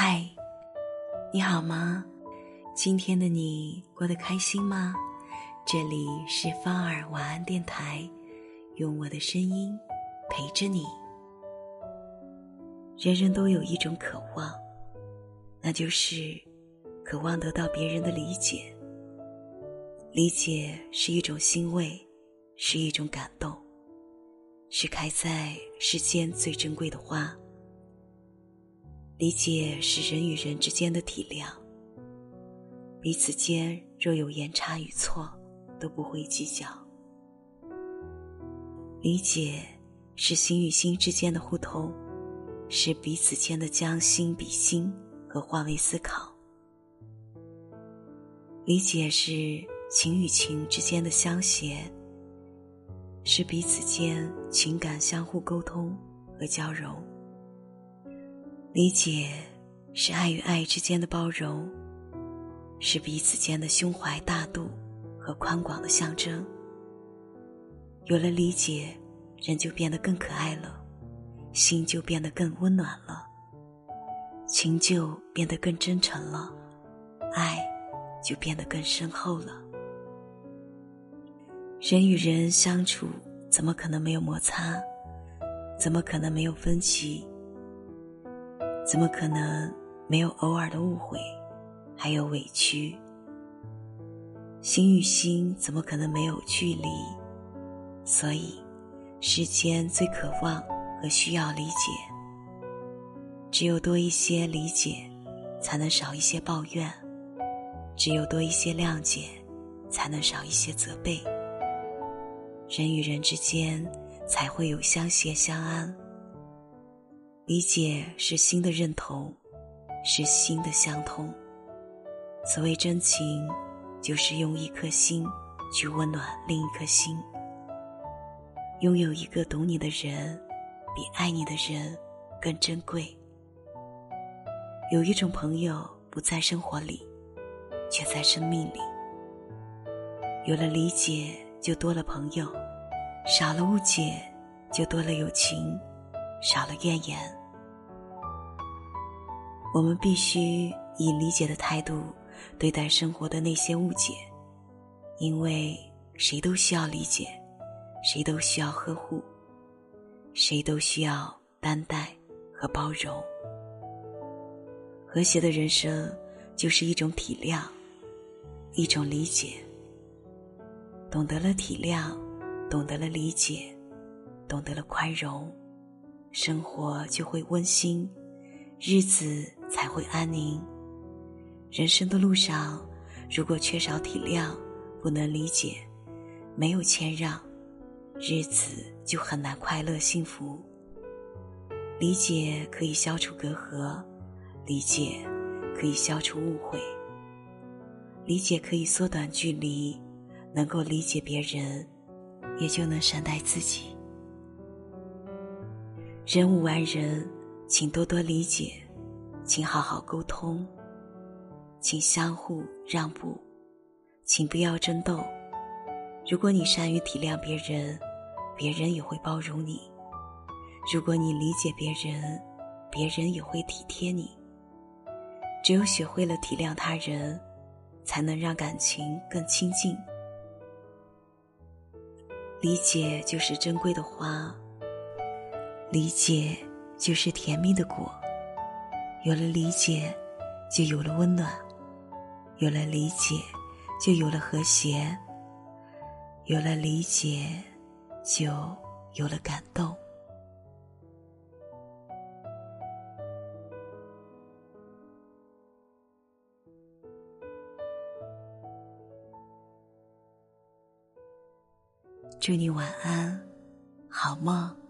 嗨，你好吗？今天的你过得开心吗？这里是芳儿晚安电台，用我的声音陪着你。人人都有一种渴望，那就是渴望得到别人的理解。理解是一种欣慰，是一种感动，是开在世间最珍贵的花。理解是人与人之间的体谅，彼此间若有言差与错，都不会计较。理解是心与心之间的互通，是彼此间的将心比心和换位思考。理解是情与情之间的相携，是彼此间情感相互沟通和交融。理解是爱与爱之间的包容，是彼此间的胸怀大度和宽广的象征。有了理解，人就变得更可爱了，心就变得更温暖了，情就变得更真诚了，爱就变得更深厚了。人与人相处，怎么可能没有摩擦？怎么可能没有分歧？怎么可能没有偶尔的误会，还有委屈？心与心怎么可能没有距离？所以，世间最渴望和需要理解。只有多一些理解，才能少一些抱怨；只有多一些谅解，才能少一些责备。人与人之间才会有相携相安。理解是心的认同，是心的相通。所谓真情，就是用一颗心去温暖另一颗心。拥有一个懂你的人，比爱你的人更珍贵。有一种朋友不在生活里，却在生命里。有了理解，就多了朋友；少了误解，就多了友情；少了怨言。我们必须以理解的态度对待生活的那些误解，因为谁都需要理解，谁都需要呵护，谁都需要担待和包容。和谐的人生就是一种体谅，一种理解。懂得了体谅，懂得了理解，懂得了宽容，生活就会温馨。日子才会安宁。人生的路上，如果缺少体谅，不能理解，没有谦让，日子就很难快乐幸福。理解可以消除隔阂，理解可以消除误会，理解可以缩短距离。能够理解别人，也就能善待自己。人无完人。请多多理解，请好好沟通，请相互让步，请不要争斗。如果你善于体谅别人，别人也会包容你；如果你理解别人，别人也会体贴你。只有学会了体谅他人，才能让感情更亲近。理解就是珍贵的花，理解。就是甜蜜的果，有了理解，就有了温暖；有了理解，就有了和谐；有了理解，就有了感动。祝你晚安，好梦。